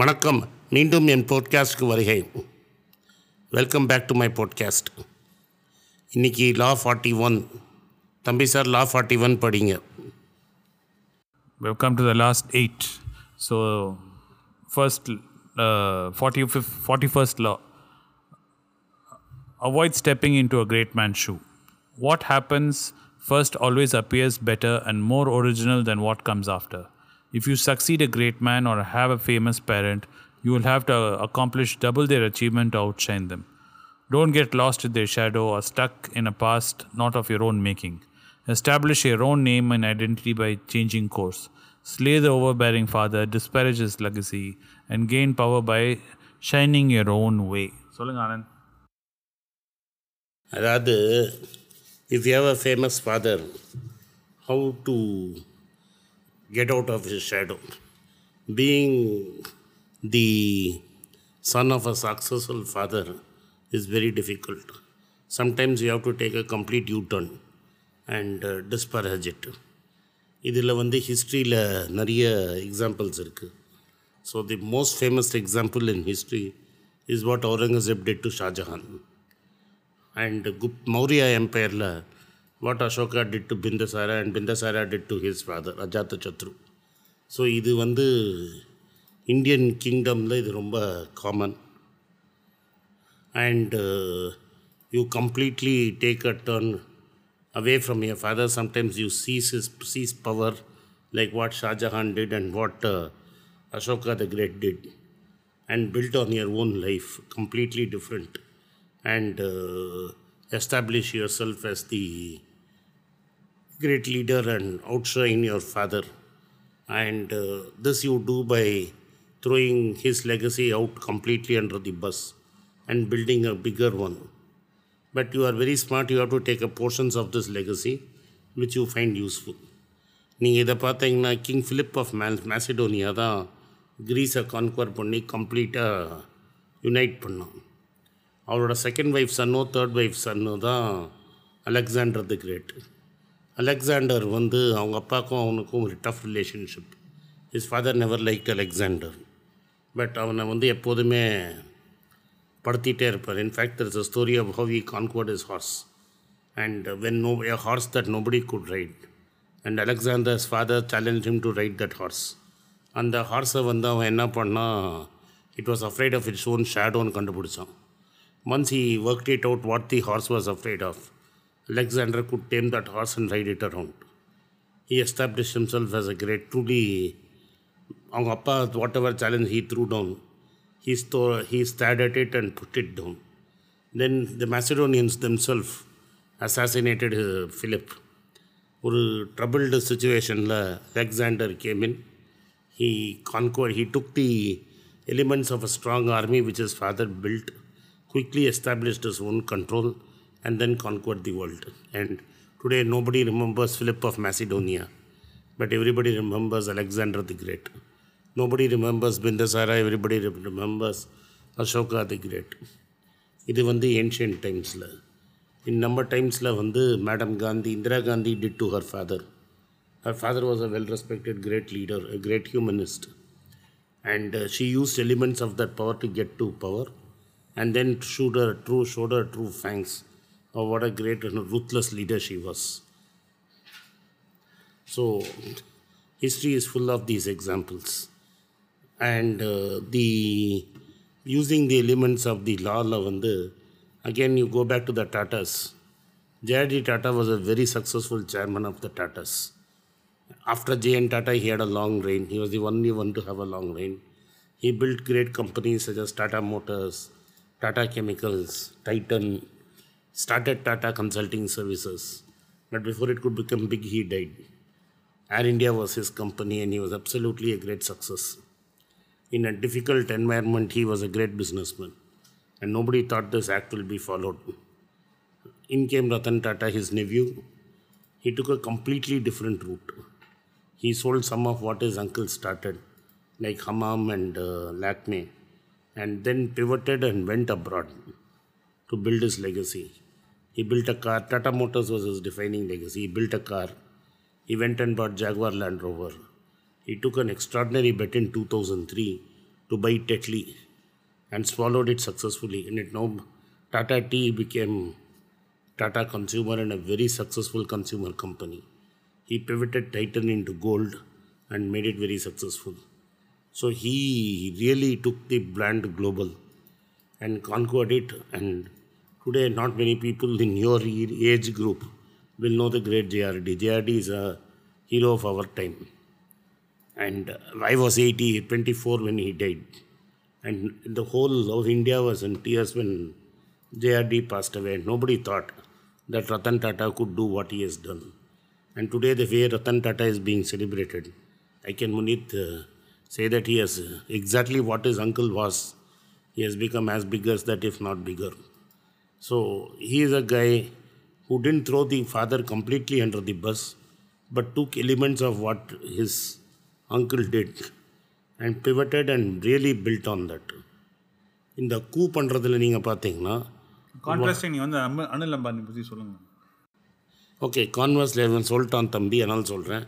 வணக்கம் மீண்டும் என் போட்காஸ்ட்க்கு வருகை welcome back to my podcast இன்னைக்கு லா ஃபார்ட்டி ஒன் தம்பி சார் லா ஃபார்ட்டி ஒன் படிங்க We've come to the last eight. So, first, uh, 45th, 41st law. Avoid stepping into a great man's shoe. What happens first always appears better and more original than what comes after. If you succeed a great man or have a famous parent, you will have to accomplish double their achievement to outshine them. Don't get lost in their shadow or stuck in a past not of your own making. Establish your own name and identity by changing course. Slay the overbearing father, disparage his legacy, and gain power by shining your own way. சொல்லுங்க ஆனந்த் அதாவது if you have a famous father how to get out of his shadow being the son of a successful father is very difficult. Sometimes you have to take a complete U-turn and uh, disparage it. இதில் வந்து ஹிஸ்ட்ரியில் நிறைய examples இருக்குது so the most famous example in history is what Aurangzeb did to Shahjahan and குப் மௌரியா எம்பையரில் what Ashoka did to Bindusara and Bindusara did to his father Ajatashatru so இது வந்து Indian கிங்டமில் இது ரொம்ப common and you completely take a turn away from your father. Sometimes you seize his seize power, like what Shah Jahan did and what uh, Ashoka the Great did, and built on your own life, completely different, and uh, establish yourself as the great leader and outshine your father. And uh, this you do by throwing his legacy out completely under the bus and building a bigger one but you are very smart you have to take a portions of this legacy which you find useful நீங்கள் இதை பார்த்தீங்கன்னா king Philip of மே Macedonia தான் கிரீஸை conquer பண்ணி கம்ப்ளீட்டாக unite பண்ணான் அவரோட second wife சன்னோ third wife சன்னு தான் அலெக்சாண்டர் தி கிரேட் அலெக்சாண்டர் வந்து அவங்க அப்பாவுக்கும் அவனுக்கும் ஒரு tough relationship his father never like Alexander but அவனை வந்து எப்போதுமே படுத்திகிட்டே இருப்பார். In fact there is a story of how he conquered his horse and when no a horse that nobody could ride and Alexander's father challenge him to ride that horse அந்த ஹார்ஸை வந்து அவன் என்ன பண்ணால் it was afraid of its own ஷேடோன்னு கண்டுபிடிச்சான். Once he work it out what the horse was afraid of Alexander good dam that hours and right it around he establish himself as a great truly அவங்க அப்பா what ever challenge he through down he, store, he stared at it and put it down. Then the Macedonians themselves assassinated uh, Philip. ஒரு troubled சுச்சுவேஷனில் Alexander game in he conquer he took the elements of a strong army which is father build quickly established is own control and then conquer the world and today nobody remembers flip of Macedonia but everybody remembers Alexander the great nobody remembers Bindasara, everybody remembers Ashoka the Great. இது வந்து ancient டைம்ஸில் இன் நம்ம டைம்ஸில் வந்து madam Gandhi Indira Gandhi did to her father her father was a well respected great leader a great humanist and she used elements of that power to get to power and then shoot அர் true ஷோட் Oh, what a great and ruthless leader she was. So, history is full of these examples. And uh, the using the elements of the Lala vandu, again you go back to the Tatas. J.R.D. Tata was a very successful chairman of the Tatas. After J.N. Tata, he had a long reign. He was the only one to have a long reign. He built great companies such as Tata Motors, Tata Chemicals, Titan, started tata consulting services but before it could become big he died Air India was his company and he was absolutely a great success. In a difficult environment, he was a great businessman. And nobody thought this act will be followed. In came Ratan Tata, his nephew. He took a completely different route. He sold some of what his uncle started, like Hamam and uh, Lakme, and then pivoted and went abroad to build his legacy. He built a car. Tata Motors was his defining legacy. He built a car. He went and bought Jaguar Land Rover. He took an extraordinary bet in 2003 to buy Tetley and swallowed it successfully. And it now Tata Tea became Tata Consumer and a very successful consumer company. He pivoted Titan into gold and made it very successful. So he really took the brand global and conquered it. And today, not many people in your age group will know the great JRD. JRD is a hero of our time. And I was 80, 24 when he died. And the whole of India was in tears when JRD passed away. Nobody thought that Ratan Tata could do what he has done. And today, the way Ratan Tata is being celebrated, I can Munit uh, say that he has exactly what his uncle was. He has become as big as that, if not bigger. So he is a guy who didn't throw the father completely under the bus, but took elements of what his uncle did and pivoted and really built on that. இந்த கூ பண்ணுறதுல நீங்கள் பார்த்தீங்கன்னா contrasting நீங்கள் வந்து அம்ம அனில் அம்பானி பற்றி சொல்லுங்கள் ஓகே கான்வர்ஸில் இவன் சொல்லிட்டான் தம்பி அதனால் சொல்கிறேன்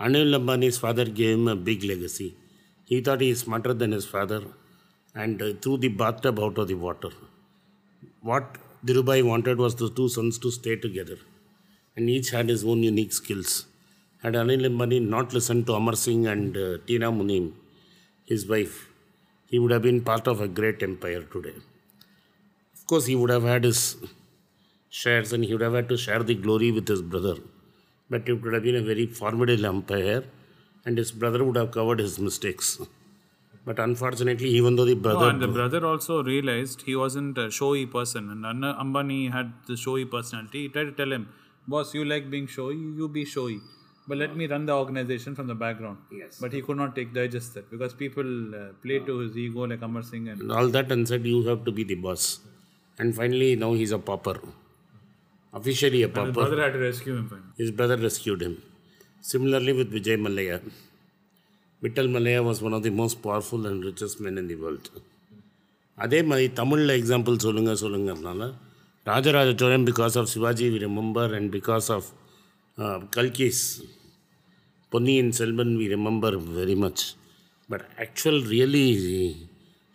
Anil Ambani's father came a big legacy he thought is smarter than his father and uh, threw the bathtub out of the water. What Dhirubhai wanted was the two sons to stay together and each had his own unique skills. Had Anil Ambani not listened to Amar Singh and uh, Tina Munim, his wife, he would have been part of a great empire today. Of course, he would have had his shares and he would have had to share the glory with his brother. But it would have been a very formidable empire and his brother would have covered his mistakes. But unfortunately, even though the No, brother. and the brother also realized he wasn't a showy person, and Anil Ambani had the showy personality. He tried to tell him, "Boss, you like being showy, you be showy, but let me run the organization from the background." Yes. But he could not take digest that because people uh, play to his ego like Amar Singh and and all that and said you have to be the boss. And finally, now he's a pauper. Officially a pauper. his brother had to rescue him. Finally. His brother rescued him. Similarly with Vijay Mallya. Vittal Mallya was one of the most powerful and richest men in the world. அதே மாதிரி தமிழில் example சொல்லுங்கள் சொல்லுங்கிறதுனால Rajaraja Cholan because of Shivaji we remember and because of Kalki's Ponniyin Selvan we remember very much but actual really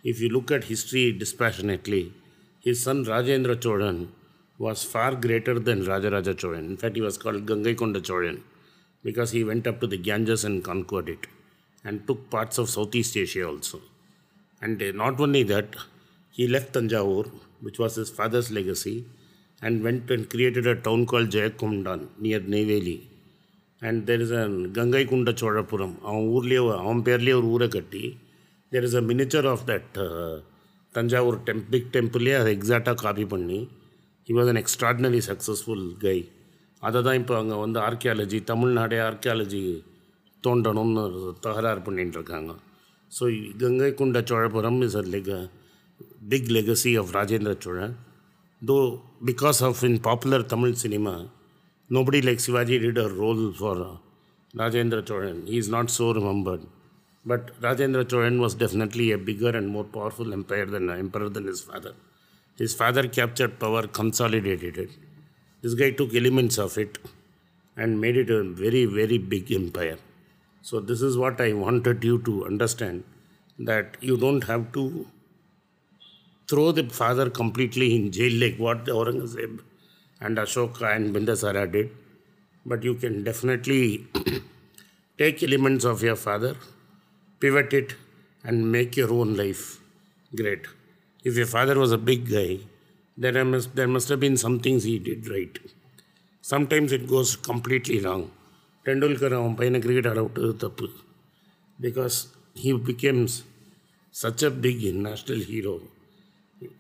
if you look at history dispassionately, his son Rajendra Cholan was far greater than Rajaraja Cholan. In fact, he was called Gangaikonda Cholan because he went up to the Ganges and conquered it. And took parts of Southeast Asia also. And uh, not only that, he left Tanjavur, which was his father's legacy, and went and created a town called Jayakondan near Neyveli. And there is a Gangai Kunda Cholapuram. அவன் ஊர்லேயே அவன் பேர்லேயே ஒரு ஊரை கட்டி there is a miniature of that uh, Thanjavur டெம் big temple அதை எக்ஸாக்டாக copy பண்ணி he was an extraordinarily successful guy அதை தான் இப்போ அங்கே வந்து ஆர்கியாலஜி தமிழ்நாடே ஆர்கியாலஜி தோண்டணும்னு ஒரு தகராறு பண்ணிட்டு இருக்காங்க so Ganga Konda Cholapuram is a லெக big legacy of Rajendra Cholan though because of in popular Tamil cinema nobody like Shivaji did a role for uh, Rajendra Cholan. He is not so remembered. But Rajendra Cholan was definitely a bigger and more powerful empire than uh, emperor than his father. His father captured power, consolidated it. This guy took elements of it and made it a very, very big empire. So this is what I wanted you to understand that you don't have to throw the father completely in jail like what the Aurangzeb and Ashoka and Bindusara did, but you can definitely take elements of your father, pivot it, and make your own life great. If your father was a big guy, there must, there must have been some things he did right. Sometimes it goes completely wrong. Tendulkar அவன் பையனை cricket ஆட விட்டது தப்பு. Because he becomes such a big national hero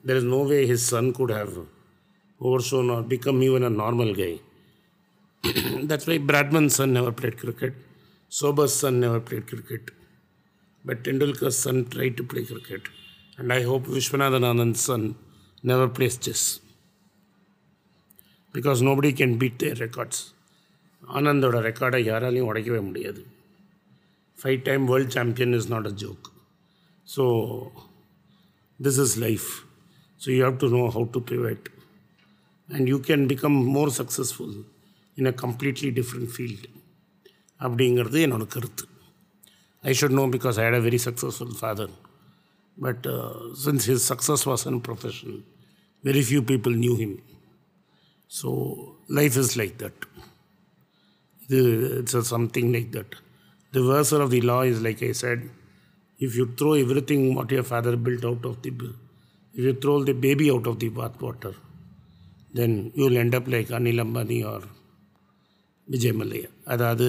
there is no way his son could have over shone or become even a normal that's why Bradman's son never played cricket, Sobers' son never played cricket, but Tendulkar's son tried to play cricket, and I hope Viswanathan Anand's son never plays chess. Because nobody can beat their records. ஆனந்தோட ரெக்கார்டை யாராலையும் உடைக்கவே முடியாது five time world champion is not a joke so this is life. So you have to know how to pivot. And you can become more successful in a completely different field. அப்படிங்கிறது என்னோட கருத்து I should know because I had a very successful father But uh, since his success was in profession, very few people knew him. So life is like that. It's a something like that. The reversal of the law is like I said, if you throw everything what your father built out of the, if you throw the baby out of the bath water, then you'll end up like Anil Ambani or Vijay Mallya அதாவது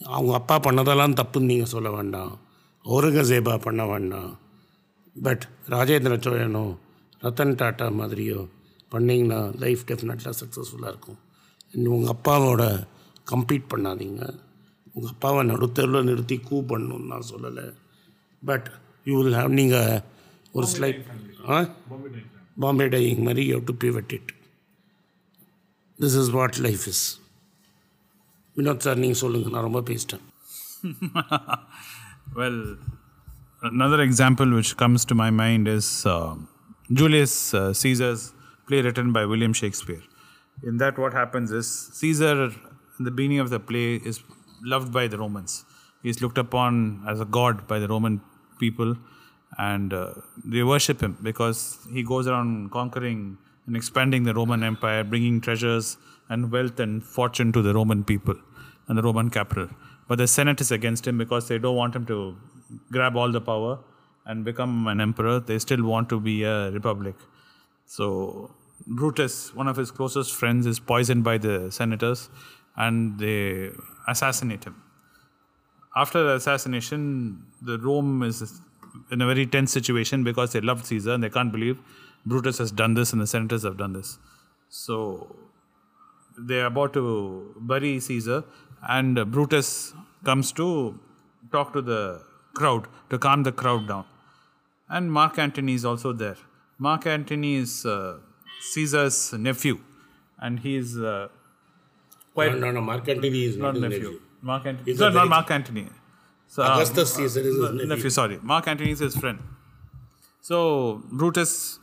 அவங்க அப்பா பண்ணதெல்லாம் தப்புன்னு நீங்கள் சொல்ல வேண்டாம் ஔரங்கசேபா பண்ண வேண்டாம் பட் ராஜேந்திர சோழனோ ரத்தன் டாட்டா மாதிரியோ பண்ணிங்கன்னா லைஃப் டெஃபினட்டாக சக்ஸஸ்ஃபுல்லாக இருக்கும் உங்கள் அப்பாவோட கம்பீட் பண்ணாதீங்க உங்கள் அப்பாவை நடுத்தரில் நிறுத்தி கூ பண்ணணும்னு நான் சொல்லலை பட் யூ வில் ஹாவ் நீங்கள் ஒரு ஸ்லைட் ஆ பாம்பே டையிங் மாதிரி you to pivot it this is what life is Vinod sir நீங்கள் சொல்லுங்கள் நான் ரொம்ப பேசிட்டேன் Well, another example which comes to my mind is uh, Julius uh, Caesar's play written by William Shakespeare. In that, what happens is Caesar, in the beginning of the play, is loved by the Romans. He's looked upon as a god by the Roman people, and uh, they worship him because he goes around conquering and expanding the Roman Empire, bringing treasures and wealth and fortune to the Roman people and the Roman capital. But the Senate is against him because they don't want him to grab all the power and become an emperor. They still want to be a republic. So Brutus, one of his closest friends, is poisoned by the senators and they assassinate him. After the assassination, the Rome is in a very tense situation because they loved Caesar and they can't believe Brutus has done this and the senators have done this. So they are about to bury Caesar, and Brutus comes to talk to the crowd to calm the crowd down. And Mark Antony is also there. Mark Antony is uh, Caesar's nephew, and he is uh, quite no, no, no, Mark Antony is not, not nephew. nephew. Mark Antony. No, not Mark Antony. So, uh, Augustus Caesar is his nephew. nephew. Sorry, Mark Antony is his friend. So Brutus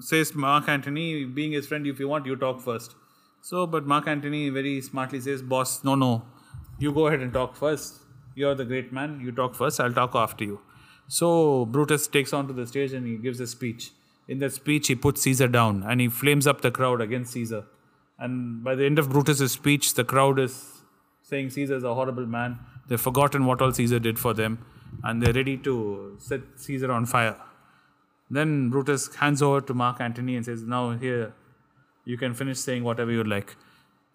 says, Mark Antony, being his friend, if you want, you talk first. So, but Mark Antony very smartly says, Boss, no, no, you go ahead and talk first. You're the great man. You talk first. I'll talk after you. So Brutus takes onto the stage and he gives a speech. In that speech, he puts Caesar down and he flames up the crowd against Caesar. And by the end of Brutus's speech, the crowd is saying Caesar is a horrible man. They've forgotten what all Caesar did for them, and they're ready to set Caesar on fire. Then Brutus hands over to Mark Antony and says, Now, here, you can finish saying whatever you like.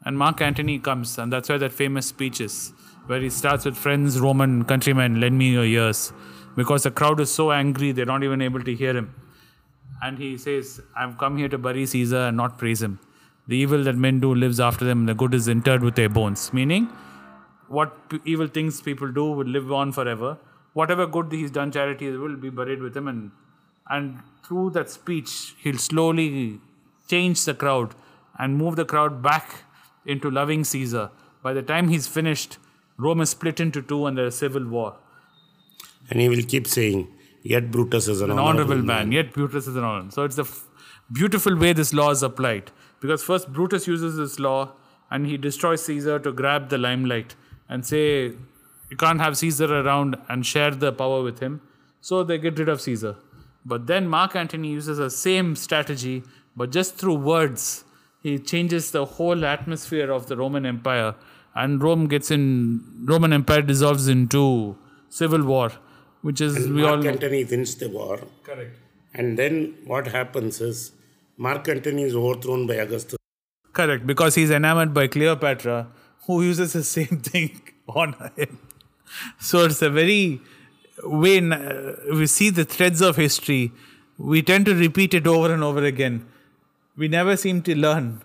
And Mark Antony comes, and that's where that famous speech is, where he starts with Friends, Roman countrymen, lend me your ears. Because the crowd is so angry, they're not even able to hear him. And he says, I've come here to bury Caesar and not praise him. The evil that men do lives after them, the good is interred with their bones. Meaning, what p- evil things people do will live on forever. Whatever good he's done, charity will be buried with him. And, and through that speech, he'll slowly change the crowd and move the crowd back into loving Caesar. By the time he's finished, Rome is split into two and there's a civil war. And he will keep saying, Yet Brutus is an, An honorable man, yet Brutus is an honorable. So it's the f- beautiful way this law is applied. Because first Brutus uses this law and he destroys Caesar to grab the limelight and say, you can't have Caesar around and share the power with him. So they get rid of Caesar. But then Mark Antony uses the same strategy, but just through words. He changes the whole atmosphere of the Roman Empire, and Rome gets in. Roman Empire dissolves into civil war, which is we all Mark know. Antony wins the war. Correct. And then what happens is Mark Antony is overthrown by Augustus. Correct, because he's enamored by Cleopatra, who uses the same thing on him. So it's a very when we see the threads of history, we tend to repeat it over and over again. We never seem to learn.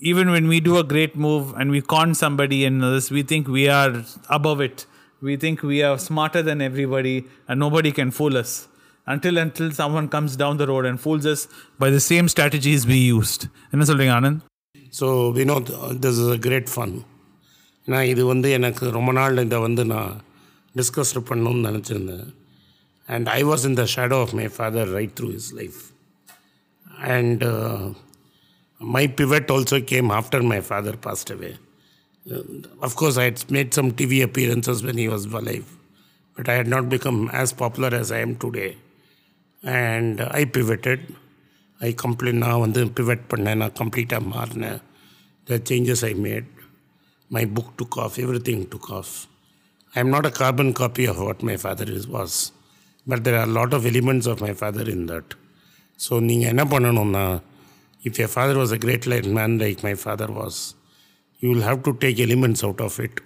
Even when we do a great move and we con somebody and this, we think we are above it. We think we are smarter than everybody and nobody can fool us Until until someone comes down the road and fools us by the same strategies we used. என்ன சொல்றீங்க Anand so Vinod this is a great fun நான் இது வந்து எனக்கு ரொம்ப நாள் இதை வந்து நான் டிஸ்கஸ் பண்ணணும்னு நினச்சிருந்தேன் and I was in the shadow of my father right through his life and my pivot also came after my father passed away. Uh, of course, I had made some TV appearances when he was alive, but I had not become as popular as I am today. And I pivoted I complete நான் வந்து pivot பண்ணேன் நான் கம்ப்ளீட்டாக மாறினேன் the changes I mat my book took off, everything took off. I am not a carbon copy of what my father is, was, but there are a lot of elements of my father in that. So நீங்கள் என்ன பண்ணணும்னா if your father was a great light man like my father was, you will have to take elements out of it,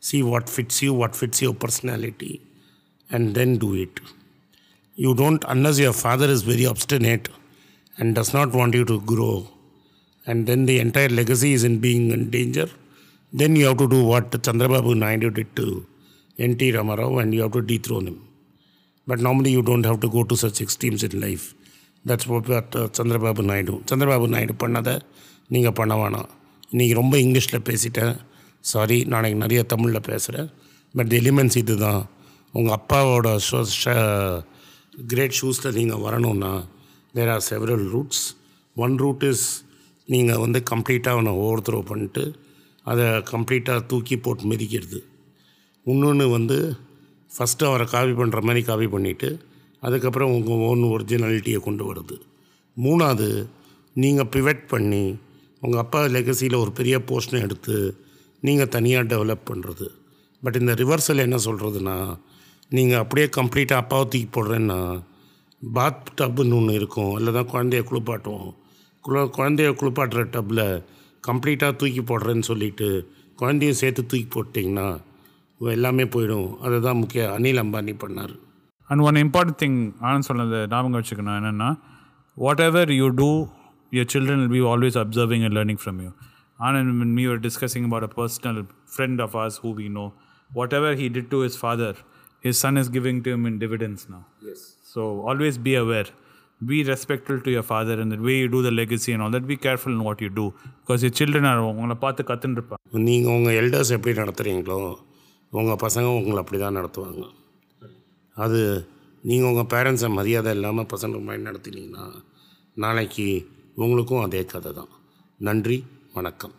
see what fits you, what fits your personality, and then do it. You don't, unless your father is very obstinate and does not want you to grow, and then the entire legacy is in being in danger, then you have to do what Chandrababu Naidu did to N.T. Ramarao and you have to dethrone him. But normally you don't have to go to such extremes in life. That's what what, uh, Chandrababu Naidu. Chandrababu Naidu பண்ணதை நீங்கள் பண்ண வேணாம் இன்றைக்கி ரொம்ப இங்கிலீஷில் பேசிட்டேன் sorry நாளைக்கு நிறைய தமிழில் பேசுகிறேன் பட் தி எலிமெண்ட்ஸ் இது தான் உங்கள் அப்பாவோட ஷோ கிரேட் ஷூஸில் நீங்கள் வரணும்னா there are several routes one route is நீங்கள் வந்து கம்ப்ளீட்டாக அவனை ஓவர் த்ரோ பண்ணிட்டு அதை கம்ப்ளீட்டாக தூக்கி போட்டு மிதிக்கிறது. இன்னொன்று வந்து ஃபஸ்ட்டு அவரை காப்பி பண்ணுற மாதிரி காப்பி பண்ணிவிட்டு அதுக்கப்புறம் உங்கள் ஓன் ஒரிஜினாலிட்டியை கொண்டு வருது மூணாவது நீங்கள் பிவெட் பண்ணி உங்கள் அப்பா லெகசியில் ஒரு பெரிய போர்ஷனை எடுத்து நீங்கள் தனியாக டெவலப் பண்ணுறது பட் இந்த ரிவர்சல் என்ன சொல்கிறதுனா நீங்கள் அப்படியே கம்ப்ளீட்டாக அப்பாவை தூக்கி போடுறேன்னா பாத் டப்புன்னு ஒன்று இருக்கும். அதில் தான் குழந்தைய குளிப்பாட்டுவோம். குழ குழந்தைய குளிப்பாட்டுற டப்பில் கம்ப்ளீட்டாக தூக்கி போடுறேன்னு சொல்லிவிட்டு குழந்தையும் சேர்த்து தூக்கி போட்டிங்கன்னா எல்லாமே போயிடும். அதை தான் முக்கிய அனில் அம்பானி பண்ணார். And one important thing Anand சொன்னது ஞாபகம் வச்சுக்கணும் என்னென்னா whatever you do your children will be always observing and learning from you Anand when are discussing about a personal friend of of who we know whatever he did do his father his son is giving to him in dividends now Yes. so always be aware be respectful to your father and the way you do the legacy and all that be careful in what you do because your children are உங்களை பார்த்து கற்றுன்னு இருப்பாங்க நீங்கள் உங்கள் elders எப்படி நடத்துகிறீங்களோ உங்கள் பசங்க உங்களை அப்படி தான் நடத்துவாங்க அது நீங்கள் உங்கள் பேரண்ட்ஸை மரியாதை இல்லாமல் பசங்க மாதிரி நடத்தினீங்கன்னா நாளைக்கு உங்களுக்கும் அதே கதை தான் நன்றி வணக்கம்